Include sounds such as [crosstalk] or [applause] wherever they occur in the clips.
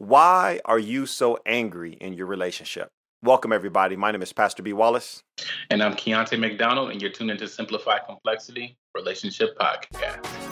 Why are you so angry in your relationship? Welcome, everybody. My name is Pastor B. Wallace. And I'm Keontae McDonald, and you're tuned into Simplify Complexity Relationship Podcast.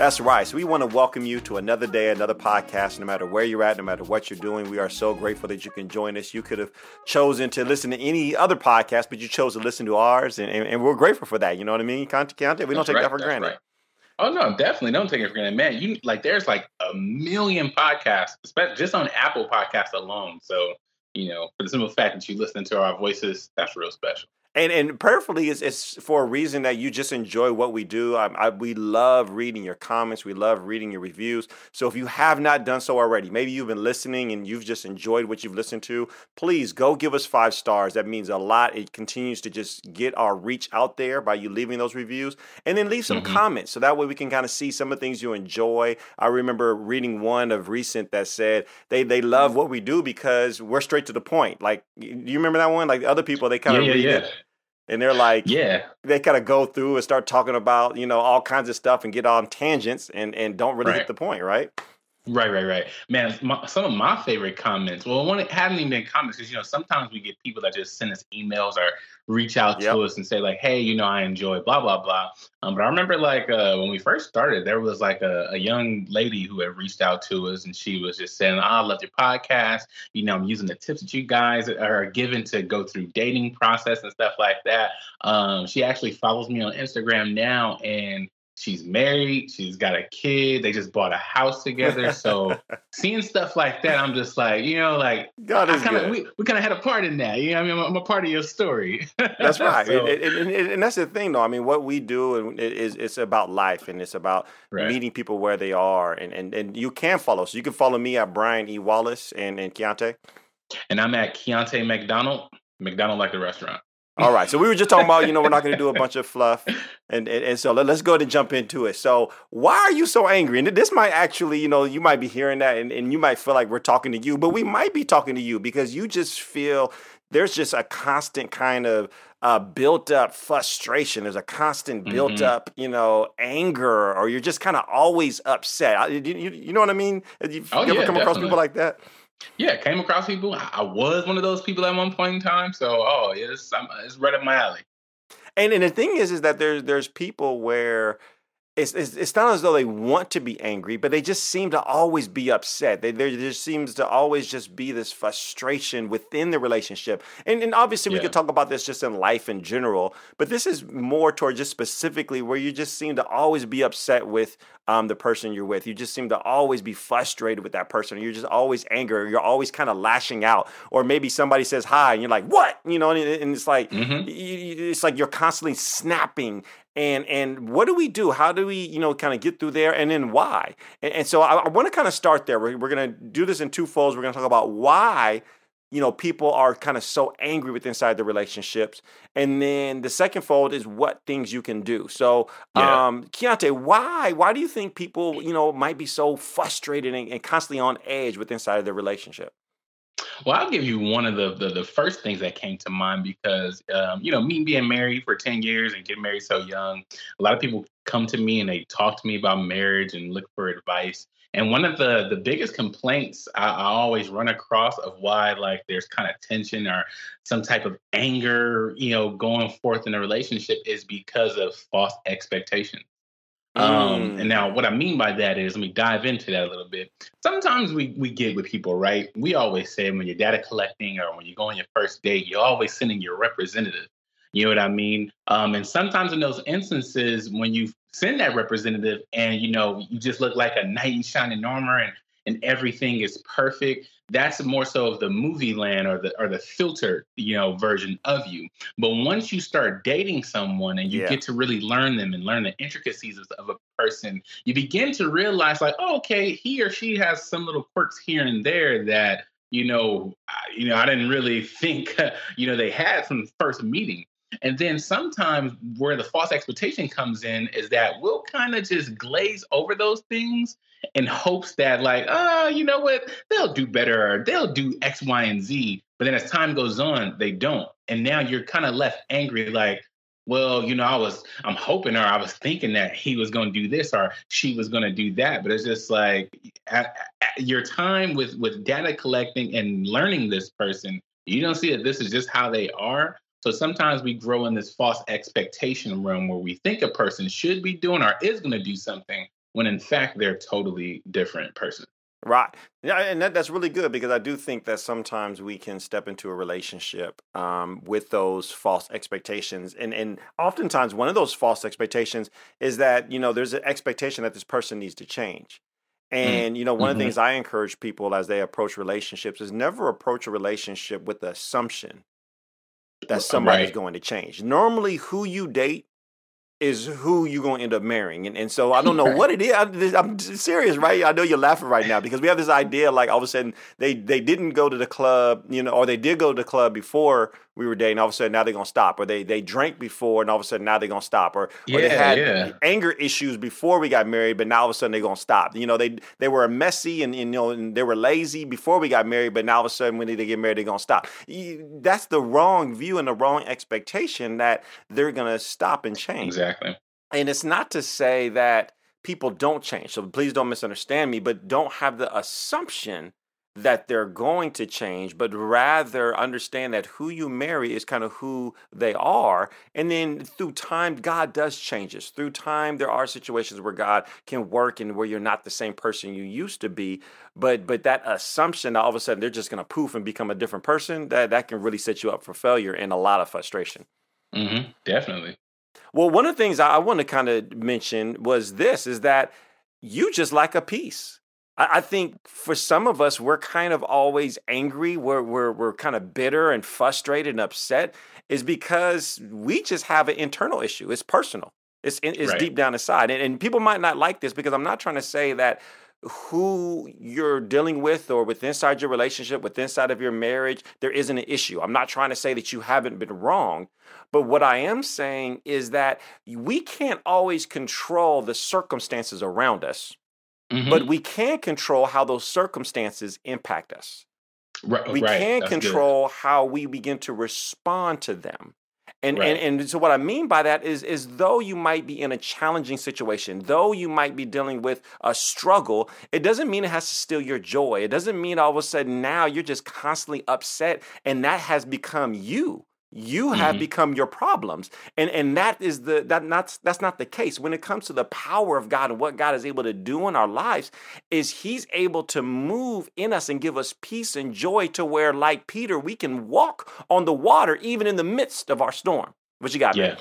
That's right. So we want to welcome you to another day, another podcast. No matter where you're at, no matter what you're doing, we are so grateful that you can join us. You could have chosen to listen to any other podcast, but you chose to listen to ours, and, and, and we're grateful for that. You know what I mean? Content, content. We don't take right, that for granted. Right. Oh no, definitely don't take it for granted, man. You like there's like a million podcasts, just on Apple Podcasts alone. So you know, for the simple fact that you listen to our voices, that's real special and and prayerfully is it's for a reason that you just enjoy what we do. I, I, we love reading your comments. We love reading your reviews. So if you have not done so already, maybe you've been listening and you've just enjoyed what you've listened to. Please go give us five stars. That means a lot. It continues to just get our reach out there by you leaving those reviews, and then leave some mm-hmm. comments so that way we can kind of see some of the things you enjoy. I remember reading one of recent that said they they love what we do because we're straight to the point. Like do you remember that one? Like other people, they kind of yeah, yeah, yeah. It and they're like, yeah, they kind of go through and start talking about you know all kinds of stuff and get on tangents and and don't really right. hit the point, right? Right, right, right. Man, my, some of my favorite comments. Well, one it hadn't even been comments because you know sometimes we get people that just send us emails or reach out yep. to us and say like, "Hey, you know, I enjoy blah blah blah." Um, but I remember like uh, when we first started, there was like a, a, young lady who had reached out to us, and she was just saying, oh, "I love your podcast. You know, I'm using the tips that you guys are given to go through dating process and stuff like that." Um, she actually follows me on Instagram now, and she's married, she's got a kid, they just bought a house together. So [laughs] seeing stuff like that, I'm just like, you know, like God is kinda, good. We, we kind of had a part in that. You know, I mean, I'm, I'm a part of your story. [laughs] that's right, so, and, and, and, and, that's the thing, though. I mean, what we do is it's about life, and it's about right. meeting people where they are, and, and and you can follow. So you can follow me at Brian E Wallace and and Keontae. And I'm at Keontae McDonald, McDonald like the restaurant. All right. So we were just talking about, you know, we're not going to do a bunch of fluff. And, and, and so let, us go ahead and jump into it. So why are you so angry? And this might actually, you know, you might be hearing that and, and you might feel like we're talking to you, but we might be talking to you because you just feel there's just a constant kind of uh, built up frustration. There's a constant built mm-hmm. up, you know, anger, or you're just kind of always upset. You, you, you, know what I mean? You, oh, you ever yeah, come definitely. across people like that? Yeah, came across people. I was one of those people at one point in time. So, oh, yes, it's, it's right up my alley. And and the thing is, is that there's there's people where it's, it's, it's not as though they want to be angry, but they just seem to always be upset. They, there just seems to always just be this frustration within the relationship. And, and obviously, yeah. we could talk about this just in life in general, but this is more toward just specifically where you just seem to always be upset with um, the person you're with. You just seem to always be frustrated with that person. You're just always angry. You're always kind of lashing out. Or maybe somebody says hi, and you're like, "What?" You know, and, and it's like mm-hmm. it's like you're constantly snapping and and what do we do? How do we you know kind of get through there and then why? And, and so i, I want to kind of start there. We're, we're going to do this in two folds. We're going to talk about why you know people are kind of so angry with inside the relationships and then the second fold is what things you can do. So yeah. um Keontae, why why do you think people you know might be so frustrated and, and constantly on edge with inside of their relationship well, I'll give you one of the, the, the first things that came to mind because um, you know me being married for ten years and getting married so young, a lot of people come to me and they talk to me about marriage and look for advice. And one of the the biggest complaints I, I always run across of why like there's kind of tension or some type of anger, you know, going forth in a relationship is because of false expectations. Um, and mm. now what I mean by that is, let me dive into that a little bit. Sometimes we we get with people, right? We always say when you're data collecting or when you go on your first date, you're always sending your representative. You know what I mean? Um, and sometimes in those instances, when you send that representative and you know you just look like a knight in shining armor and and everything is perfect, that's more so of the movie land or the or the filtered you know version of you but once you start dating someone and you yeah. get to really learn them and learn the intricacies of, of, a person you begin to realize like oh, okay he or she has some little quirks here and there that you know I, you know i didn't really [laughs] think you know they had from the first meeting and then sometimes where the false expectation comes in is that we'll kind of just glaze over those things in hopes that, like, oh, you know what, they'll do better they'll do X, Y, and Z. But then as time goes on, they don't. And now you're kind of left angry, like, well, you know, I was, I'm hoping or I was thinking that he was going to do this or she was going to do that. But it's just like at, at your time with with data collecting and learning this person, you don't see that this is just how they are. So sometimes we grow in this false expectation room where we think a person should be doing or is going to do something when in fact they're a totally different person. Right. Yeah, and that, that's really good because I do think that sometimes we can step into a relationship um, with those false expectations. And and oftentimes one of those false expectations is that, you know, there's an expectation that this person needs to change. Mm. And, you know, one mm-hmm. of the mm-hmm. things I encourage people as they approach relationships is never approach a relationship with the assumption that somebody's right. going to change. Normally, who you date is who you're going to end up marrying. And, and so I don't [laughs] know what it is. I, I'm serious, right? I know you're laughing right now because we have this idea like all of a sudden they, they didn't go to the club, you know, or they did go to the club before we were dating. All of a sudden now they're to stop. Or they, they drank before and all of a sudden now they're to stop. Or, yeah, or they had yeah. anger issues before we got married, but now all of a sudden they're to stop. You know, they they were messy and, and, you know, and they were lazy before we got married, but now all of a sudden when they get married, they're to stop. That's the wrong view and the wrong expectation that they're to stop and change. Exactly. And it's not to say that people don't change. So please don't misunderstand me, but don't have the assumption that they're going to change, but rather understand that who you marry is kind of who they are. And then through time, God does changes. Through time, there are situations where God can work and where you're not the same person you used to be. But but that assumption that all of a sudden they're just gonna poof and become a different person, that, that can really set you up for failure and a lot of frustration. Mm-hmm, definitely. Well, one of the things I want to kind of mention was this is that you just like a peace. I, think for some of us, we're kind of always angry, we're, we're, we're kind of bitter and frustrated and upset, is because we just have an internal issue. It's personal. It's, it's right. deep down inside. And, and people might not like this because I'm not trying to say that who you're dealing with or with inside your relationship, with inside of your marriage, there isn't an issue. I'm not trying to say that you haven't been wrong, but what I am saying is that we can't always control the circumstances around us, mm-hmm. but we can control how those circumstances impact us. Right, we right. can That's control good. how we begin to respond to them. And, right. and and so what I mean by that is is though you might be in a challenging situation, though you might be dealing with a struggle, it doesn't mean it has to steal your joy. It doesn't mean all of a sudden now you're just constantly upset and that has become you you have mm-hmm. become your problems and and that is the that not that's not the case when it comes to the power of god and what god is able to do in our lives is he's able to move in us and give us peace and joy to where like peter we can walk on the water even in the midst of our storm what you got yeah man?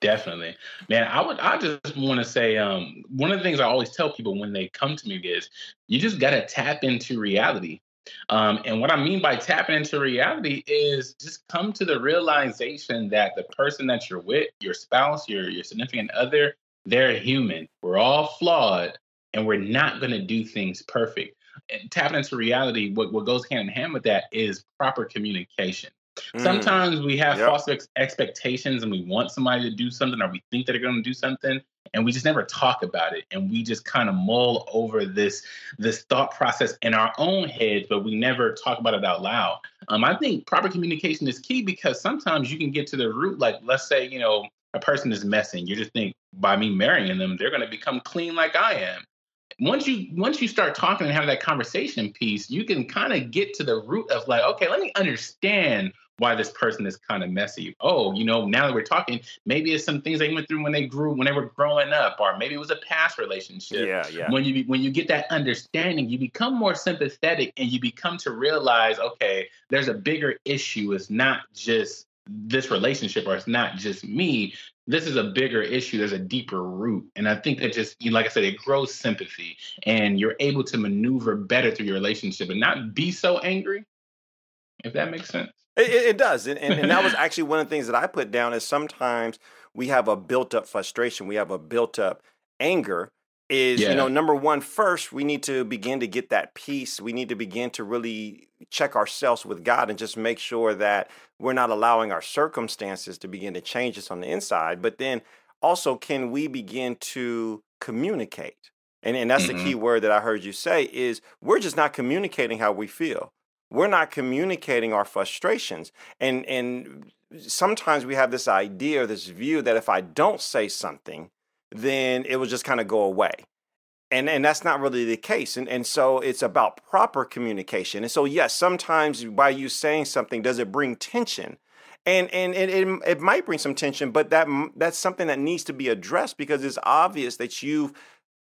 Definitely, man. I would. I just want to say, um, one of the things I always tell people when they come to me is, you just got to tap into reality. Um, and what I mean by tapping into reality is just come to the realization that the person that you're with, your spouse, your your significant other, they're human. We're all flawed, and we're not going to do things perfect. And tapping into reality, what, what goes hand in hand with that is proper communication. Mm. Sometimes we have yep. false ex- expectations and we want somebody to do something or we think that they're going to do something and we just never talk about it and we just kind of mull over this this thought process in our own heads but we never talk about it out loud. Um, i think proper communication is key because sometimes you can get to the root like let's say you know a person is messing you just think by me marrying them they're going to become clean like i am. Once you once you start talking and have that conversation piece you can kind of get to the root of like okay let me understand why this person is kind of messy. Oh, you know, now that we're talking, maybe it's some things they went through when they grew, when they were growing up, or maybe it was a past relationship. Yeah, yeah. When you when you get that understanding, you become more sympathetic, and you become to realize, okay, there's a bigger issue. It's not just this relationship, or it's not just me. This is a bigger issue. There's a deeper root, and I think that just, you know, like I said, it grows sympathy, and you're able to maneuver better through your relationship and not be so angry. If that makes sense. It, it does, and, and, and that was [laughs] actually one of the things that I put down. Is sometimes we have a built up frustration, we have a built up anger. Is yeah. you know number one first we need to begin to get that peace. We need to begin to really check ourselves with God and just make sure that we're not allowing our circumstances to begin to change us on the inside. But then also, can we begin to communicate? And and that's mm-hmm. the key word that I heard you say is we're just not communicating how we feel we're not communicating our frustrations. And and sometimes we have this idea or this view that if I don't say something, then it will just kind of go away. And and that's not really the case. And and so it's about proper communication. And so yes, sometimes by you saying something, does it bring tension? and and, and it, it might bring some tension but that that's something that needs to be addressed because it's obvious that you've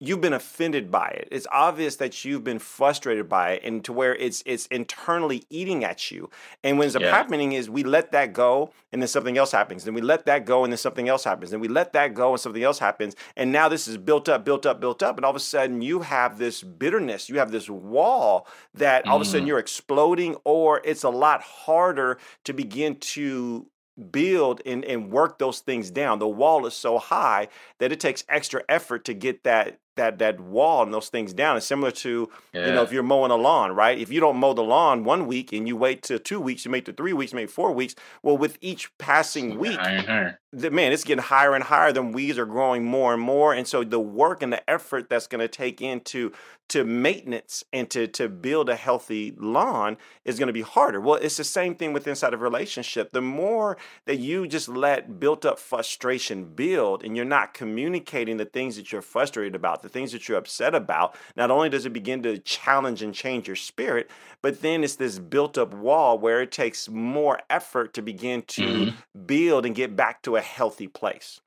you've been offended by it. It's obvious that you've been frustrated by it and to where it's it's internally eating at you. And what's yeah. happening is we let that go and then something else happens. Then we let that go and then something else happens. Then we let that go and something else happens. And now this is built up, built up, built up. And all of a sudden you have this bitterness. You have this wall that all mm. of a sudden mm. you're exploding or it's a lot harder to begin to build and, and work those things down. The wall is so high that it takes extra effort to get that that that wall and those things down. It's similar to yeah. you know if you're mowing a lawn, right? If you don't mow the lawn one week and you wait to two weeks, you make to three weeks, maybe four weeks. Well, with each passing week, the, man, it's getting higher and higher. The weeds are growing more and more, and so the work and the effort that's going to take into to maintenance and to to build a healthy lawn is going to be harder. Well, it's the same thing with inside of relationship. The more that you just let built up frustration build, and you're not communicating the things that you're frustrated about the things that you're upset about, not only does it begin to challenge and change your spirit, but then it's this built up wall where it takes more effort to begin to mm-hmm. build and get back to a healthy place.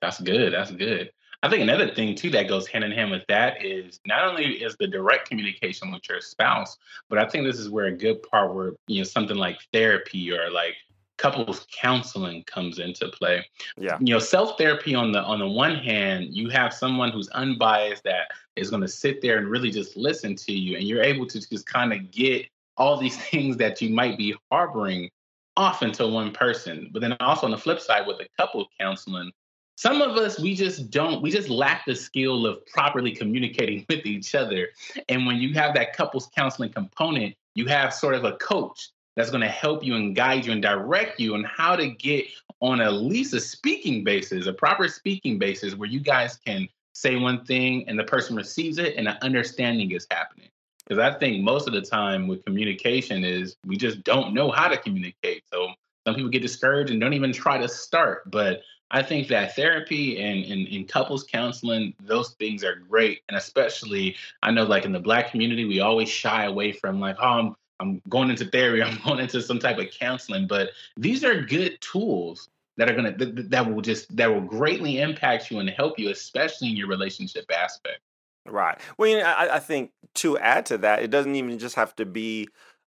That's good. That's good. I think another thing too that goes hand in hand with that is not only is the direct communication with your spouse, but I think this is where a good part where you know something like therapy or like couples counseling comes into play. Yeah. You know, self-therapy on the on the one hand, you have someone who's unbiased that is going to sit there and really just listen to you and you're able to just kind of get all these [laughs] things that you might be harboring off into one person. But then also on the flip side with the couple counseling, some of us we just don't we just lack the skill of properly communicating [laughs] with each other. And when you have that couples counseling component, you have sort of a coach that's going to help you and guide you and direct you on how to get on at least a speaking basis, a proper speaking basis where you guys can say one thing and the person receives it and an understanding is happening. Because I think most of the time with communication is we just don't know how to communicate. So some people get discouraged and don't even try to start. But I think that therapy and, and couples counseling, those things are great. And especially, I know like in the black community, we always shy away from like, oh, I'm I'm going into therapy, [laughs] I'm going into some type of counseling, but these are good tools that are going to that, will just that will greatly impact you and help you, especially in your relationship aspect. Right. Well, you know, I, I think to add to that, it doesn't even just have to be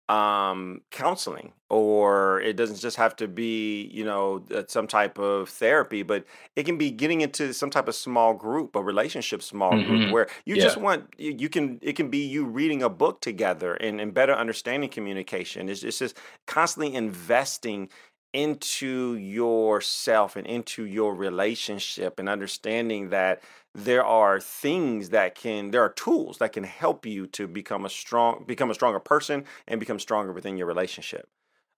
um, counseling or it doesn't just have to be you know uh, some type of therapy but it can be getting into some type of small group a relationship small mm-hmm. group where you yeah. just want you can it can be you reading a book together and, and better understanding communication it's, it's just constantly investing into yourself and into your relationship and understanding that there are things that can there are tools that can help you to become a strong become a stronger person and become stronger within your relationship.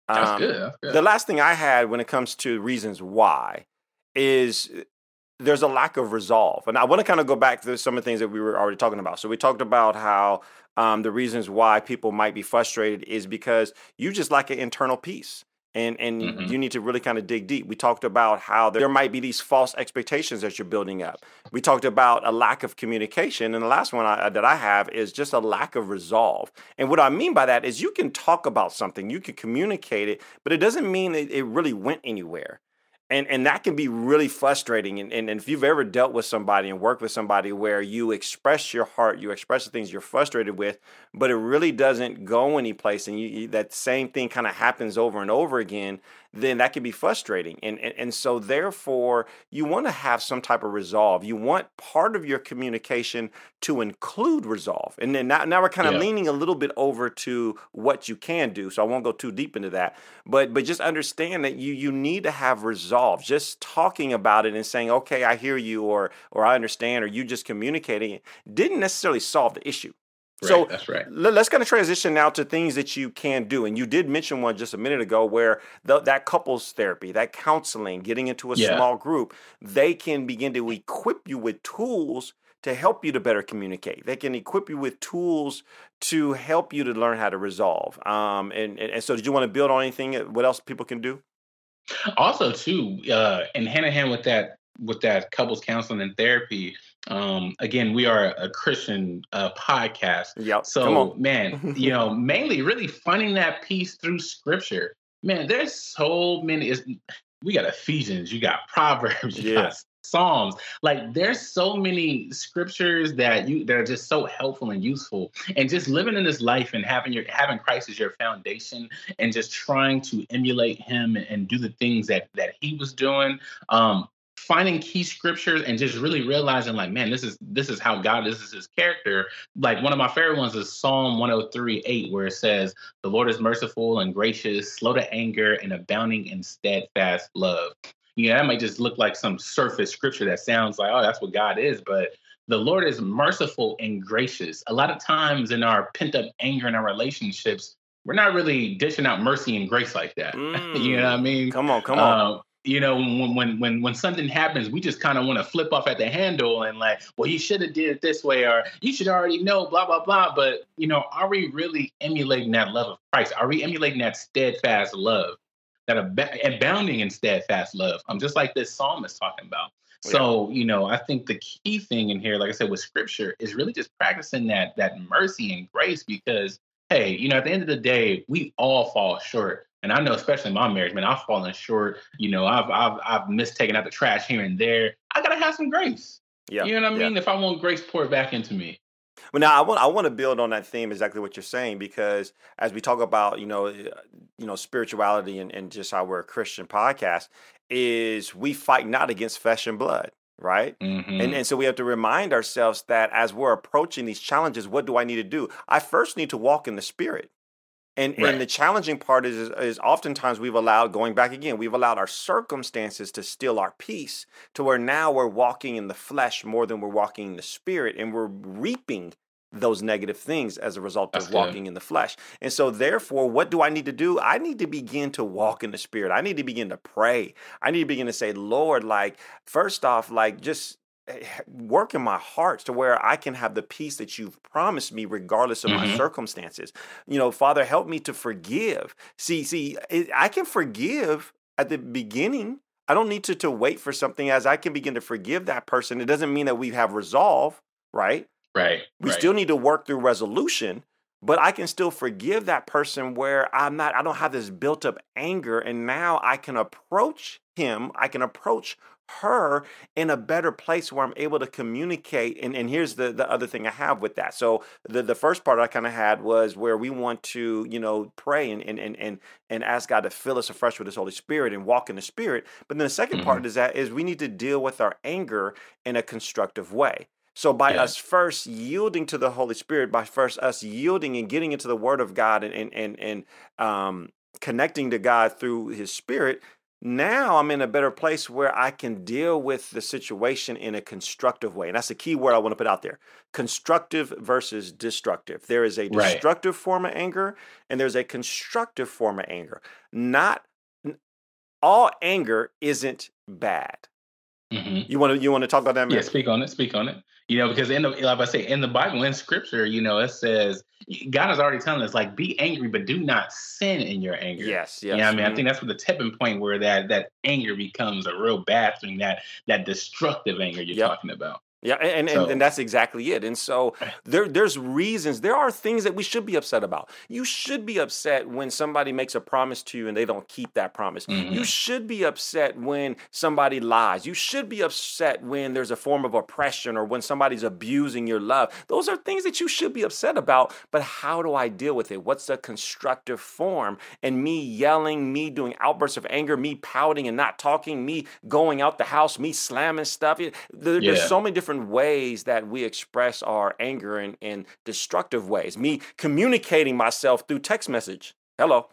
That's, um, good. that's good. the last thing i had when it comes to reasons why is uh, there's a lack of resolve. And i want to kind of go back to some of the things that we were already talking about. So we talked about how um, the reasons why people might be frustrated is because you just lack an internal peace and and mm-hmm. you need to really kind of dig deep. We talked about how there might be these false expectations that you're building up. We talked about a lack of communication, and the last one I, that I have is just a lack of resolve. And what I mean by that is you can talk about something, you can communicate it, but it doesn't mean that it really went anywhere and and that can be really frustrating and, and, and, if you've ever dealt with somebody and worked with somebody where you express your heart you express the things you're frustrated with but it really doesn't go anyplace and you, you that same thing kind of happens over and over again then that can be frustrating. And, and, and so, therefore, you want to have some type of resolve. You want part of your communication to include resolve. And then now, now we're kind of yeah. leaning a little bit over to what you can do. So I won't go too deep into that. But but just understand that you you need to have resolve. Just talking about it and saying, okay, I hear you, or or I understand, or you just communicating it didn't necessarily solve the issue. Right, so that's right. Let's kind of transition now to things that you can do, and you did mention one just a minute ago, where the, that couples therapy, that counseling, getting into a yeah. small group, they can begin to equip you with tools to help you to better communicate. They can equip you with tools to help you to learn how to resolve. Um, and, and, so, did you want to build on anything? What else people can do? Also, too, uh, and hand in hand with that, with that couples counseling and therapy. Um, again, we are a Christian uh, podcast. Yep. So, man, [laughs] you know, mainly really finding that peace through Scripture. Man, there's so many. we got Ephesians, you got Proverbs, [laughs] you yeah. got Psalms. Like there's so many scriptures that you that are just so helpful and useful. And just living in this life and having your having Christ as your foundation and just trying to emulate him and do the things that that he was doing. Um, finding key scriptures and just really realizing like man this is this is how god is, this is his character like one of my favorite ones is psalm 103 8 where it says the lord is merciful and gracious slow to anger and abounding in steadfast love you know that might just look like some surface scripture that sounds like, oh, that's what God is. But the Lord is merciful and gracious. A lot of times in our pent up anger in our relationships, we're not really dishing out mercy and grace like that. Mm. [laughs] you know what I mean? Come on, come on. Uh, you know, when when when when something happens, we just kind of want to flip off at the handle and like, well, you should have did it this way, or you should already know, blah blah blah. But you know, are we really emulating that love of Christ? Are we emulating that steadfast love? that abounding in steadfast love. I'm um, just like this psalm is talking about. So, you know, I think the key thing in here, like I said, with scripture is really just practicing that that mercy and grace because hey, you know, at the end of the day, we all fall short. And I know, especially in my marriage, man, I've fallen short. You know, I've I've I've missed taking out the trash here and there. I gotta have some grace. Yeah. You know what I mean? Yeah. If I want grace poured back into me. Well, now I want I want to build on that theme exactly what you're saying because as we talk about you know eh, you know spirituality and, and just how we're a Christian podcast is we fight not against flesh and blood right mm-hmm. and and so we have to remind ourselves that as we're approaching these challenges what do I need to do I first need to walk in the spirit and right. and the challenging part is, is, is oftentimes we've allowed going back again we've allowed our circumstances to steal our peace to where now we're walking in the flesh more than we're walking in the spirit and we're reaping those negative things as a result That's of walking good. in the flesh. And so therefore what do I need to do? I need to begin to walk in the spirit. I need to begin to pray. I need to begin to say, "Lord, like first off, like just work in my heart to where I can have the peace that you've promised me regardless of mm-hmm. my circumstances. You know, Father, help me to forgive. See, see, I can forgive at the beginning. I don't need to, to wait for something as I can begin to forgive that person. It doesn't mean that we have resolve, right? Right. We right. still need to work through resolution, but I can still forgive that person where I'm not, I don't have this built up anger. And now I can approach him, I can approach her in a better place where I'm able to communicate. And, and here's the, the other thing I have with that. So the, the first part I kind of had was where we want to, you know, pray and, and, and, and, and ask God to fill us afresh with his Holy Spirit and walk in the Spirit. But then the 2nd mm-hmm. part is that is we need to deal with our anger in a constructive way. So by yeah. us first yielding to the Holy Spirit, by first us yielding and getting into the Word of God and and and, and um, connecting to God through His Spirit, now I'm in a better place where I can deal with the situation in a constructive way. And that's the key word I want to put out there constructive versus destructive. There is a destructive right. form of anger and there's a constructive form of anger. Not all anger isn't bad. Mm-hmm. You want to you want to talk about that? Man? Yeah, speak on it. Speak on it. You know, because in the like I say in the Bible in Scripture, you know, it says God is already telling us like be angry, but do not sin in your anger. Yes, yes. Yeah, I mean, mm-hmm. I think that's what the tipping point where that that anger becomes a real bad thing. That that destructive anger you're yep. talking about. Yeah, and, so. and, and, that's exactly it. And so [laughs] there there's reasons. There are things that we should be upset about. You should be upset when somebody makes a promise to you and they don't keep that promise. Mm-hmm. You should be upset when somebody lies. You should be upset when there's a form of oppression or when somebody's abusing your love. Those are things that you should be upset about. But how do I deal with it? What's the constructive form? And me yelling, me doing outbursts of anger, me pouting and not talking, me going out the house, me slamming stuff. There, yeah. There's so many different different ways that we express our anger in, in destructive ways. Me communicating myself through text message. Hello.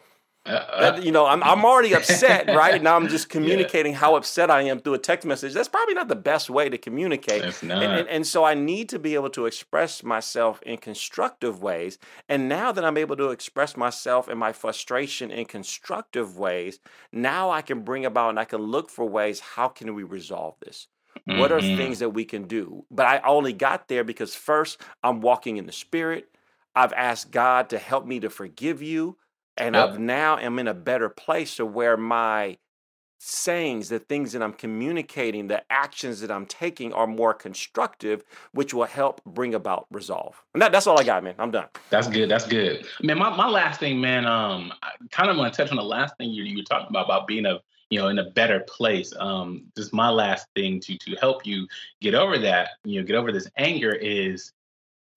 Uh, that, you know, I'm, I'm already upset, [laughs] right? Now I'm just communicating yeah. how upset I am through a text message. That's probably not the best way to communicate. Not. And, and, and, so I need to be able to express myself in constructive ways. And now that I'm able to express myself and my frustration in constructive ways, now I can bring about and I can look for ways how can we resolve this? Mm-hmm. What are mm-hmm. things that we can do? But I only got there because first I'm walking in the spirit. I've asked God to help me to forgive you. And yep. I've now am in a better place to where my sayings, the things that I'm communicating, the actions that I'm taking are more constructive, which will help bring about resolve. And that, that's all I got, man. I'm done. That's good. That's good. Man, my, my last thing, man, um, I kind of want to touch on the last thing you, you were talking about, about being a, you know, in a better place. Um, just my last thing to, to help you get over that, you know, get over this anger is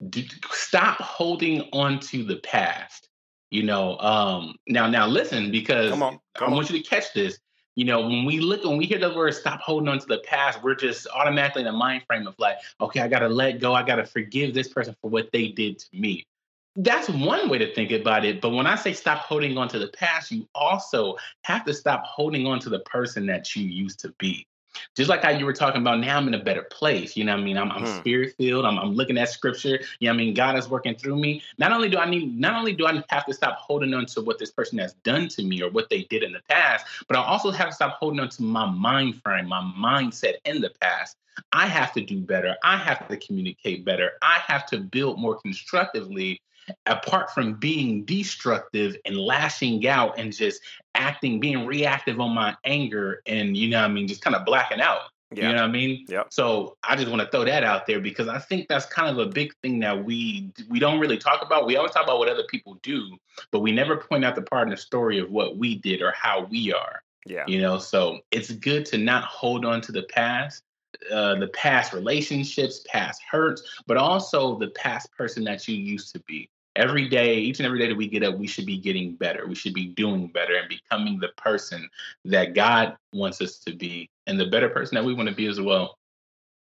do, stop holding on to the past. You know, um, now, now listen, because come on, come I want on. you to catch this you know, when we look, when we hear the word stop holding on to the past, we're just automatically in a mind frame of like, okay, I got to let go. I got to forgive this person for what they did to me. That's one way to think about it. But when I say stop holding on to the past, you also have to stop holding on to the person that you used to be. Just like how you were talking about now i'm in a better place you know what i mean? I'm, I'm hmm. spirit filled I'm, I'm looking at scripture you know what i mean? God is working through me. Not only do i need not only do i have to stop holding on to what this person has done to me or what they did in the past but i also have to stop holding on to my mind frame my mindset in the past. I have to do better. I have to communicate better. I have to build more constructively apart from being destructive and lashing out and just acting, being reactive on my anger and, you know I mean, just kind of blacking out. Yeah. You know what I mean? Yeah. So I just want to throw that out there because I think that's kind of a big thing that we we don't really talk about. We always talk about what other people do, but we never point out the part in the story of what we did or how we are. Yeah. You know, so it's good to not hold on to the past, uh, the past relationships, past hurts, but also the past person that you used to be every day, each and every day that we get up, we should be getting better. We should be doing better and becoming the person that God wants us to be and the better person that we want to be as well.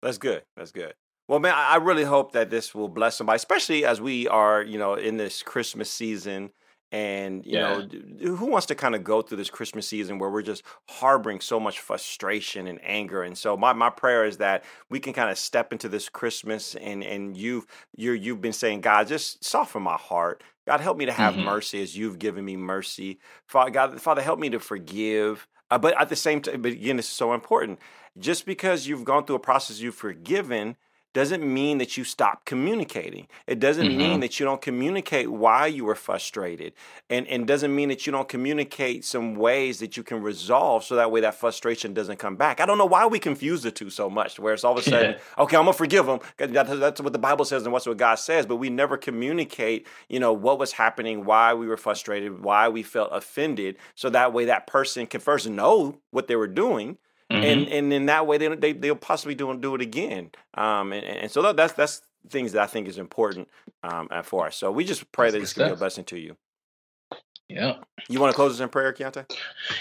That's good. That's good. Well, man, I really hope that this will bless somebody, especially as we are, you know, in this Christmas season and you yeah. know, who wants to kind of go through this Christmas season where we're just harboring so much frustration and anger? And so my, my prayer is that we can kind of step into this Christmas and and you've you you've been saying, God, just soften my heart. God, help me to have mm-hmm. mercy as you've given me mercy. Father, God, Father, help me to forgive. Uh, but at the same time, but again, this is so important. Just because you've gone through a process you've forgiven doesn't mean that you stop communicating. It doesn't mm-hmm. mean that you don't communicate why you were frustrated. And, and doesn't mean that you don't communicate some ways that you can resolve so that way that frustration doesn't come back. I don't know why we confuse the two so much, where it's all of a [laughs] sudden, yeah. okay, I'm gonna forgive them. That's what the Bible says and what's what God says, but we never communicate, you know, what was happening, why we were frustrated, why we felt offended, so that way that person can first know what they were doing Mm-hmm. and and in that way they they they'll possibly do do it again. Um, and, and so that's that's things that I think is important um for us. So we just pray that's that this can be a blessing to you. Yeah. You want to close us in prayer, Keontae?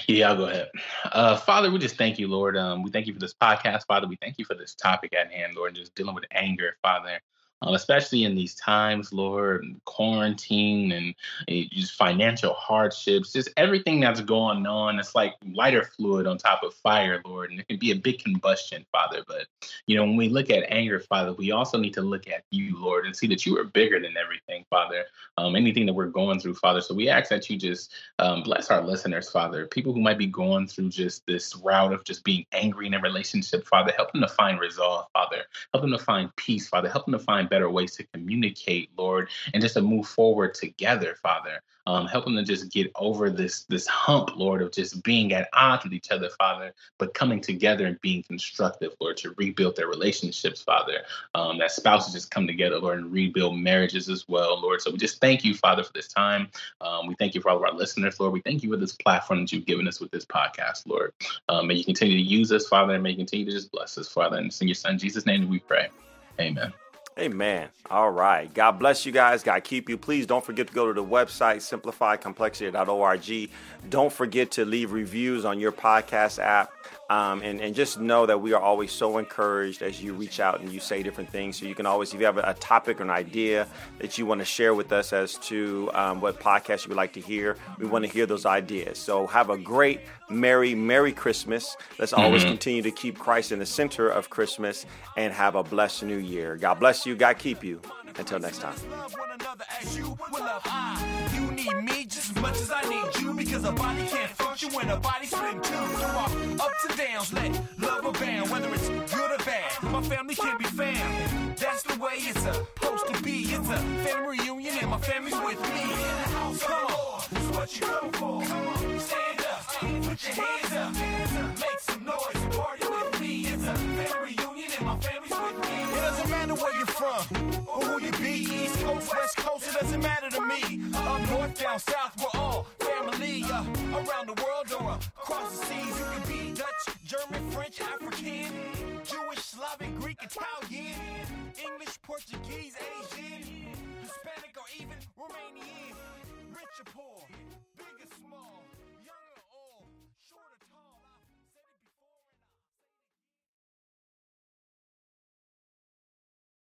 Yeah, I'll go ahead. Uh, Father, we just thank you, Lord. Um, we thank you for this podcast, Father. We thank you for this topic at hand, Lord, just dealing with anger, Father um, especially in these times, Lord, quarantine and uh, just financial hardships, just everything that's going on. It's like lighter fluid on top of fire, Lord, and it can be a big combustion, Father. But, you know, when we look at anger, Father, we also need to look at you, Lord, and see that you are bigger than everything, Father, um, anything that we're going through, Father. So we ask that you just um, bless our listeners, Father, people who might be going through just this route of just being angry in a relationship, Father, help them to find resolve, Father, help them to find peace, Father, help them to find better ways to communicate, Lord, and just to move forward together, Father. Um, help them to just get over this this hump, Lord, of just being at odds with each other, Father, but coming together and being constructive, Lord, to rebuild their relationships, Father. Um, that spouses just come together, Lord, and rebuild marriages as well, Lord. So we just thank you, Father, for this time. Um, we thank you for all of our listeners, Lord. We thank you for this platform that you've given us with this podcast, Lord. Um, may you continue to use us, Father, and may you continue to just bless us, Father. And in your Son Jesus' name we pray. Amen. Amen. All right. God bless you guys. God keep you. Please don't forget to go to the website, simplifycomplexity.org. Don't forget to leave reviews on your podcast app. Um, and, and just know that we are always so encouraged as you reach out and you say different things. So you can always, if you have a, topic or an idea that you want to share with us as to um, what podcast you would like to hear, we want to hear those ideas. So have a great, Merry, Merry Christmas. Let's always mm-hmm. continue to keep Christ in the center of Christmas and have a blessed new year. God bless you. God keep you. Until next time. need me just as much as I need you because a body can't function when a downs, let love abound, whether it's good or bad. My family can be found. That's the way it's supposed to be. It's a family reunion and my family's with me. Come on, what you come for. Come on, stand up, put your hands up, make some noise, where you're from or who you be, East Coast, West Coast, it doesn't matter to me. Up north, down south, we're all family. Uh, around the world or across the seas, you can be Dutch, German, French, African, Jewish, Slavic, Greek, Italian, English, Portuguese, Asian, Hispanic, or even Romanian. Rich or poor.